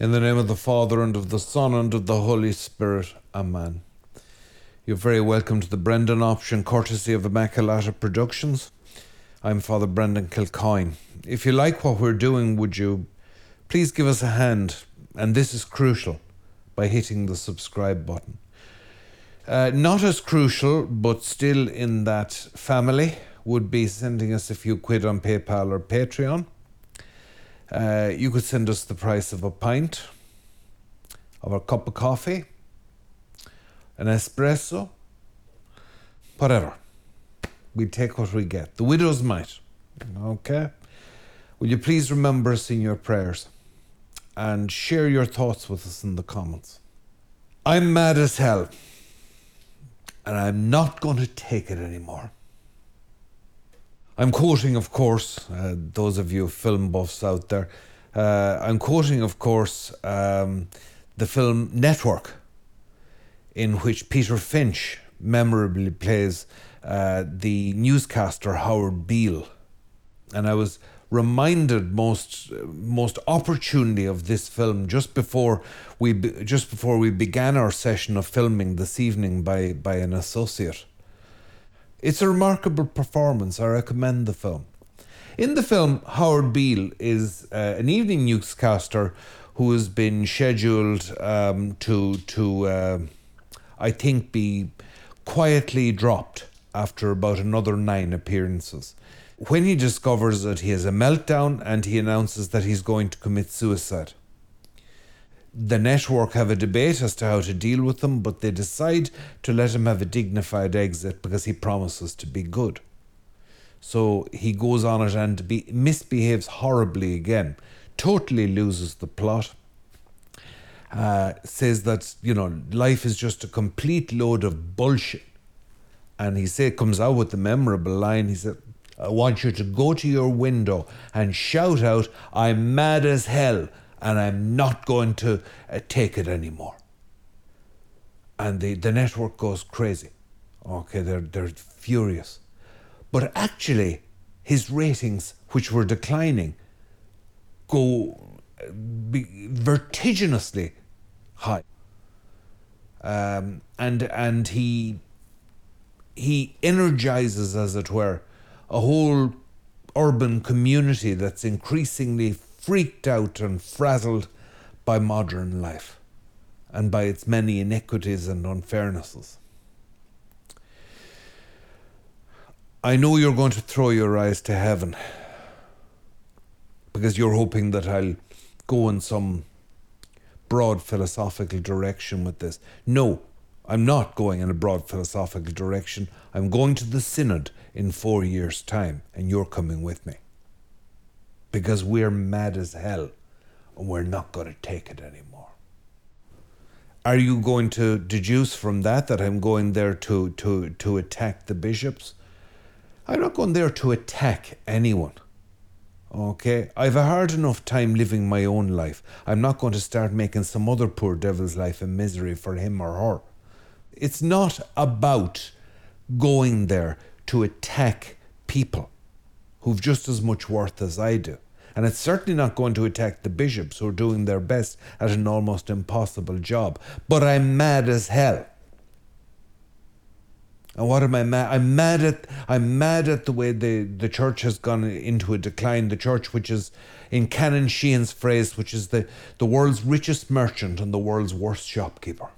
In the name of the Father, and of the Son, and of the Holy Spirit. Amen. You're very welcome to the Brendan option, courtesy of Immaculata Productions. I'm Father Brendan Kilcoyne. If you like what we're doing, would you please give us a hand? And this is crucial by hitting the subscribe button. Uh, not as crucial, but still in that family, would be sending us a few quid on PayPal or Patreon. Uh, you could send us the price of a pint, of a cup of coffee, an espresso, whatever. We take what we get. The widows mite. Okay? Will you please remember us in your prayers and share your thoughts with us in the comments? I'm mad as hell and I'm not going to take it anymore. I'm quoting, of course, uh, those of you film buffs out there, uh, I'm quoting, of course, um, the film Network, in which Peter Finch memorably plays uh, the newscaster Howard Beale. And I was reminded most most opportunely of this film just before we just before we began our session of filming this evening by by an associate. It's a remarkable performance. I recommend the film. In the film, Howard Beale is uh, an evening newscaster who has been scheduled um, to to uh, I think be quietly dropped after about another nine appearances when he discovers that he has a meltdown and he announces that he's going to commit suicide. The network have a debate as to how to deal with him, but they decide to let him have a dignified exit because he promises to be good. So he goes on it and be, misbehaves horribly again, totally loses the plot. Uh, says that you know life is just a complete load of bullshit, and he say comes out with the memorable line. He said, I want you to go to your window and shout out, I'm mad as hell and I'm not going to uh, take it anymore. And the, the network goes crazy. Okay, they're, they're furious. But actually, his ratings, which were declining, go uh, vertiginously high. Um, and and he he energizes, as it were, a whole urban community that's increasingly freaked out and frazzled by modern life and by its many inequities and unfairnesses. I know you're going to throw your eyes to heaven because you're hoping that I'll go in some broad philosophical direction with this. No, I'm not going in a broad philosophical direction. I'm going to the synod in four years' time, and you're coming with me. Because we're mad as hell, and we're not going to take it anymore. Are you going to deduce from that that I'm going there to, to, to attack the bishops? I'm not going there to attack anyone. Okay, I've a hard enough time living my own life. I'm not going to start making some other poor devil's life a misery for him or her. It's not about going there to attack people who've just as much worth as I do. And it's certainly not going to attack the bishops who are doing their best at an almost impossible job. But I'm mad as hell. And what am I mad? I'm mad at I'm mad at the way the, the church has gone into a decline. The church, which is in Canon Sheehan's phrase, which is the, the world's richest merchant and the world's worst shopkeeper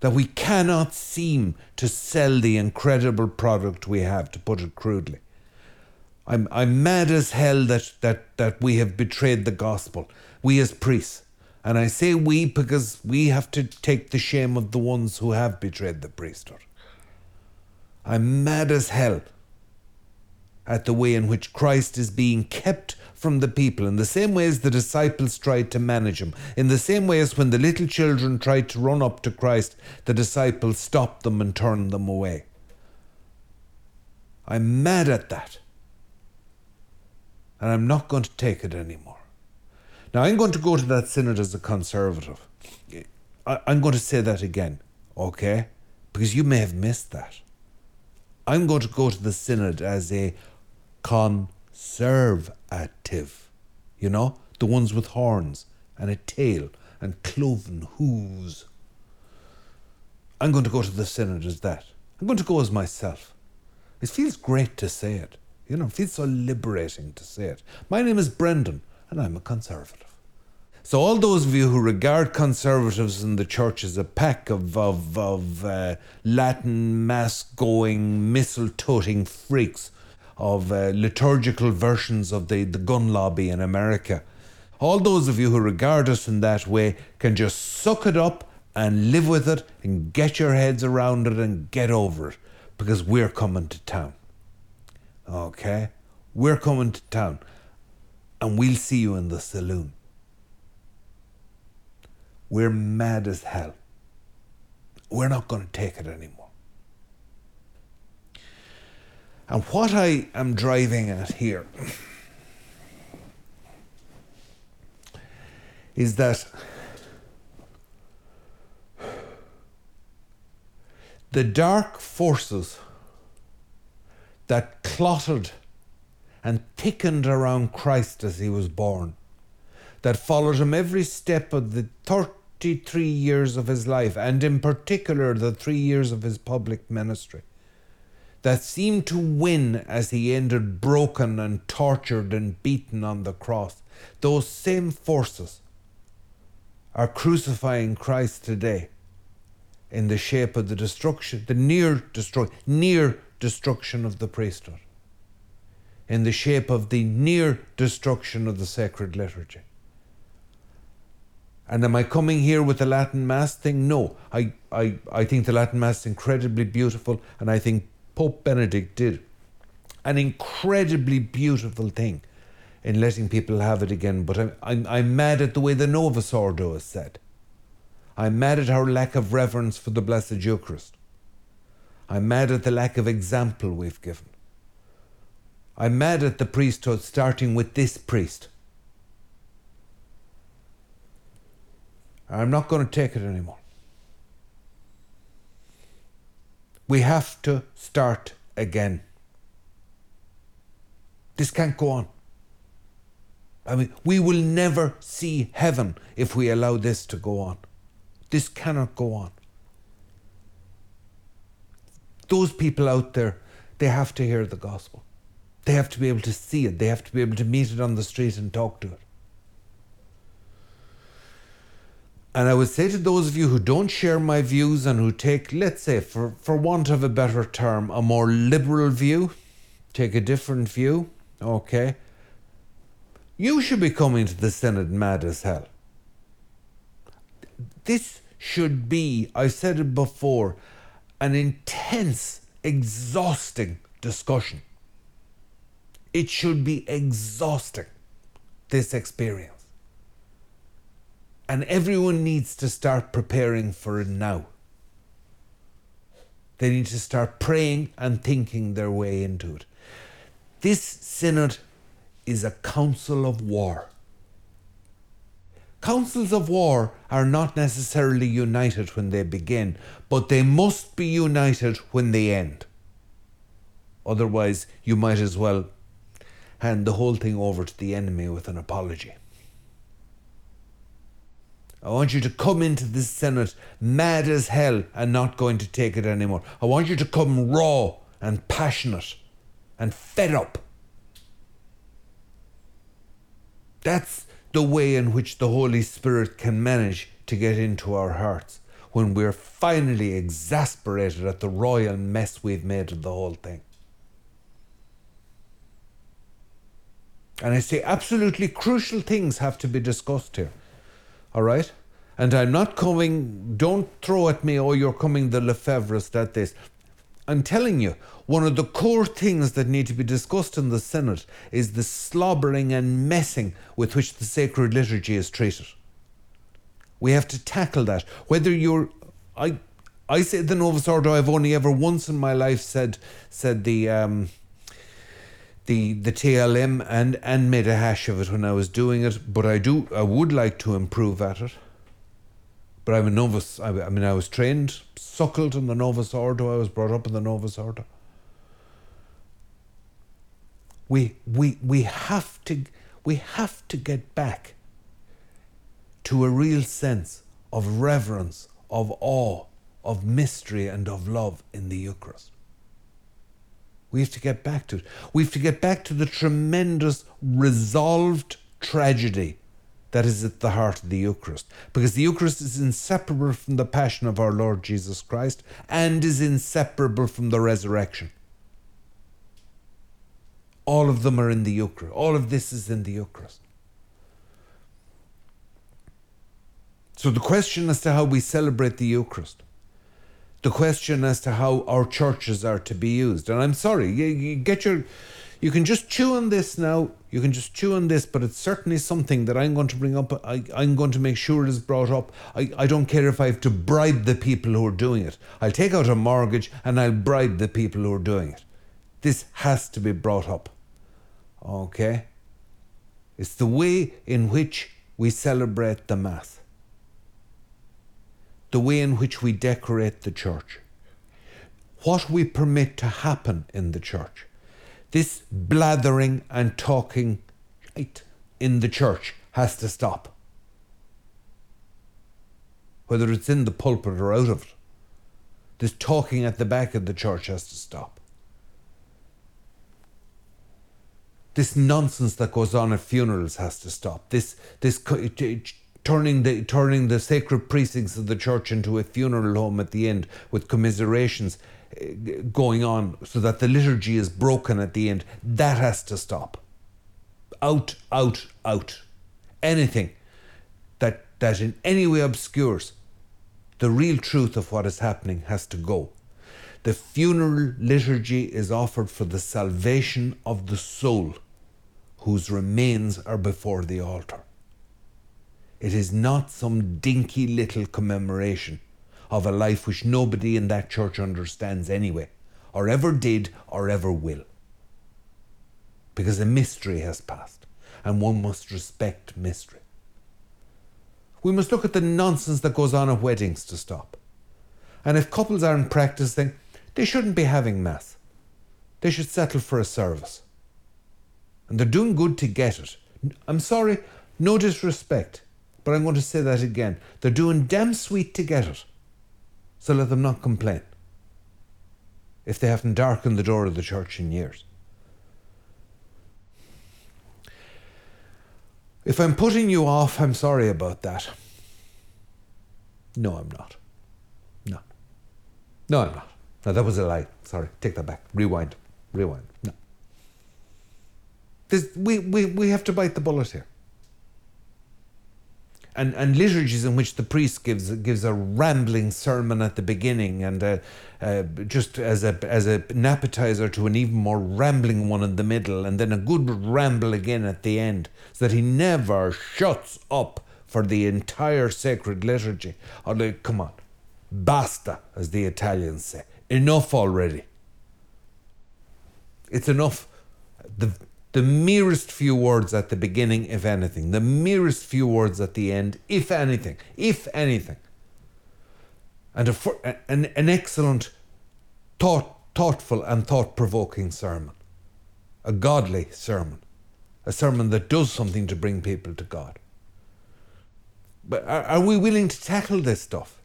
that we cannot seem to sell the incredible product we have, to put it crudely. I'm, I'm mad as hell that, that, that we have betrayed the gospel, we as priests. And I say we because we have to take the shame of the ones who have betrayed the priesthood. I'm mad as hell at the way in which Christ is being kept from the people, in the same way as the disciples tried to manage him, in the same way as when the little children tried to run up to Christ, the disciples stopped them and turned them away. I'm mad at that. And I'm not going to take it anymore. Now, I'm going to go to that synod as a conservative. I'm going to say that again, okay? Because you may have missed that. I'm going to go to the synod as a conservative, you know, the ones with horns, and a tail and cloven hooves. I'm going to go to the synod as that. I'm going to go as myself. It feels great to say it. You know, it feels so liberating to say it. My name is Brendan, and I'm a conservative. So, all those of you who regard conservatives in the church as a pack of, of, of uh, Latin mass going, missal toting freaks, of uh, liturgical versions of the, the gun lobby in America, all those of you who regard us in that way can just suck it up and live with it and get your heads around it and get over it because we're coming to town. Okay? We're coming to town and we'll see you in the saloon. We're mad as hell. We're not going to take it anymore. And what I am driving at here is that the dark forces that clotted and thickened around Christ as he was born, that followed him every step of the 33 years of his life, and in particular the three years of his public ministry, that seemed to win as he ended broken and tortured and beaten on the cross, those same forces are crucifying Christ today in the shape of the destruction, the near destruction, near destruction of the priesthood, in the shape of the near destruction of the sacred liturgy. And am I coming here with the Latin Mass thing? No. I, I, I think the Latin Mass is incredibly beautiful, and I think Pope Benedict did an incredibly beautiful thing in letting people have it again. But I'm, I'm, I'm mad at the way the Novus Ordo is said. I'm mad at our lack of reverence for the Blessed Eucharist. I'm mad at the lack of example we've given. I'm mad at the priesthood starting with this priest. I'm not going to take it anymore. We have to start again. This can't go on. I mean, we will never see heaven if we allow this to go on. This cannot go on. Those people out there, they have to hear the gospel. They have to be able to see it. They have to be able to meet it on the street and talk to it. And I would say to those of you who don't share my views and who take, let's say, for, for want of a better term, a more liberal view, take a different view, okay, you should be coming to the synod mad as hell. This should be, I've said it before, an intense, exhausting discussion. It should be exhausting, this experience. And everyone needs to start preparing for it now. They need to start praying and thinking their way into it. This synod is a council of war. Councils of war are not necessarily united when they begin, but they must be united when they end. Otherwise, you might as well hand the whole thing over to the enemy with an apology. I want you to come into this synod mad as hell and not going to take it anymore. I want you to come raw and passionate and fed up. That's the way in which the Holy Spirit can manage to get into our hearts when we're finally exasperated at the royal mess we've made of the whole thing. And I say absolutely crucial things have to be discussed here. All right? And I'm not coming, don't throw at me, oh, you're coming the Lefebvre's that this. I'm telling you, one of the core things that need to be discussed in the synod is the slobbering and messing with which the sacred liturgy is treated. We have to tackle that. Whether you're, I, I say the Novus Ordo. I've only ever once in my life said said the um, the the TLM and and made a hash of it when I was doing it. But I do I would like to improve at it. But I'm a novice. I, I mean, I was trained, suckled in the Novus Ordo. I was brought up in the Novus Ordo. We we we have to we have to get back to a real sense of reverence, of awe, of mystery, and of love in the Eucharist. We have to get back to it. We have to get back to the tremendous resolved tragedy that is at the heart of the Eucharist. Because the Eucharist is inseparable from the passion of our Lord Jesus Christ and is inseparable from the resurrection. All of them are in the Eucharist. All of this is in the Eucharist. So the question as to how we celebrate the Eucharist, the question as to how our churches are to be used, and I'm sorry, you, you get your you can just chew on this now. You can just chew on this, but it's certainly something that I'm going to bring up. I, I'm going to make sure it is brought up. I, I don't care if I have to bribe the people who are doing it. I'll take out a mortgage and I'll bribe the people who are doing it. This has to be brought up. Okay? It's the way in which we celebrate the Mass, the way in which we decorate the church, what we permit to happen in the church this blathering and talking in the church has to stop. Whether it's in the pulpit or out of it. This talking at the back of the church has to stop. This nonsense that goes on at funerals has to stop. This this turning the turning the sacred precincts of the church into a funeral home at the end with commiserations going on so that the liturgy is broken at the end, that has to stop. Out, out, out. Anything that, that in any way obscures the real truth of what is happening has to go. The funeral liturgy is offered for the salvation of the soul whose remains are before the altar. It is not some dinky little commemoration of a life which nobody in that church understands anyway, or ever did, or ever will. Because a mystery has passed, and one must respect mystery. We must look at the nonsense that goes on at weddings to stop. And if couples aren't practicing, they shouldn't be having Mass. They should settle for a service. And they're doing good to get it. I'm sorry, no disrespect, but I'm going to say that again. They're doing damn sweet to get it. So let them not complain if they haven't darkened the door of the church in years. If I'm putting you off, I'm sorry about that. No, I'm not. No. No, I'm not. No, that was a lie. Sorry. Take that back. Rewind. Rewind. No. This, we, we, we have to bite the bullet here and, and liturgies in which the priest gives gives a rambling sermon at the beginning and uh, uh, just as a as a, an appetizer to an even more rambling one in the middle and then a good ramble again at the end so that he never shuts up for the entire sacred liturgy. Oh, like, come on, basta, as the Italians say, enough already. It's enough. The the merest few words at the beginning, if anything, the merest few words at the end, if anything, if anything. And a, an, an excellent, thought, thoughtful, and thought provoking sermon. A godly sermon. A sermon that does something to bring people to God. But are, are we willing to tackle this stuff?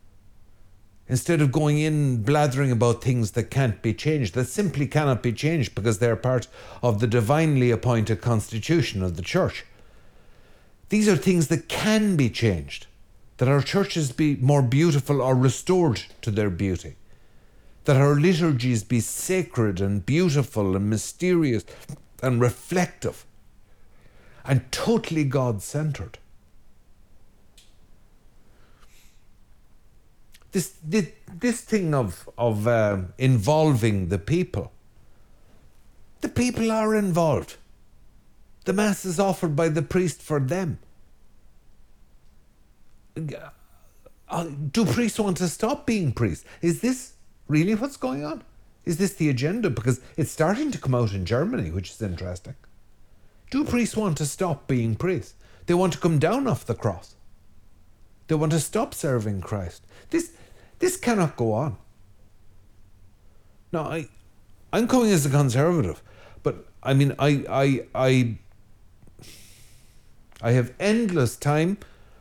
Instead of going in blathering about things that can't be changed, that simply cannot be changed because they're part of the divinely appointed constitution of the church. These are things that can be changed, that our churches be more beautiful or restored to their beauty, that our liturgies be sacred and beautiful and mysterious and reflective and totally God centered. This this, this thing of of uh, involving the people. The people are involved. The mass is offered by the priest for them. Uh, do priests want to stop being priests? Is this really what's going on? Is this the agenda? Because it's starting to come out in Germany, which is interesting. Do priests want to stop being priests? They want to come down off the cross. They want to stop serving Christ. This this cannot go on. Now, I, I'm coming as a conservative, but I mean, I, I, I, I have endless time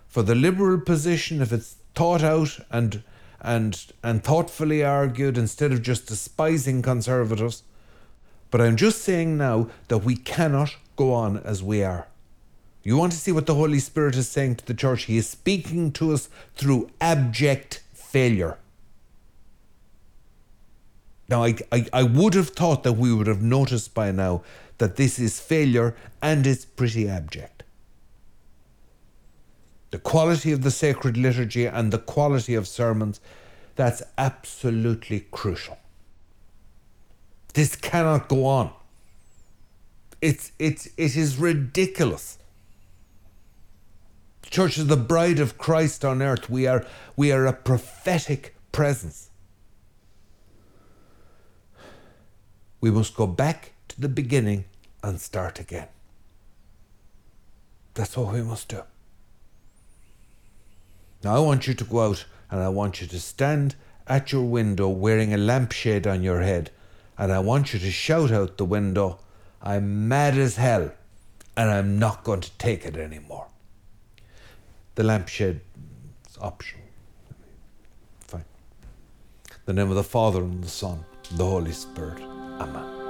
for the liberal position if it's thought out and and and thoughtfully argued instead of just despising conservatives. But I'm just saying now that we cannot go on as we are. You want to see what the Holy Spirit is saying to the church? He is speaking to us through abject failure. Now, I, I, I would have thought that we would have noticed by now that this is failure and it's pretty abject. The quality of the sacred liturgy and the quality of sermons, that's absolutely crucial. This cannot go on. It's, it's, it is ridiculous. Church is the bride of Christ on earth. We are, we are a prophetic presence. We must go back to the beginning and start again. That's what we must do. Now, I want you to go out and I want you to stand at your window wearing a lampshade on your head and I want you to shout out the window, I'm mad as hell and I'm not going to take it anymore. The lampshade is optional. Fine. the name of the Father and the Son and the Holy Spirit. Amen.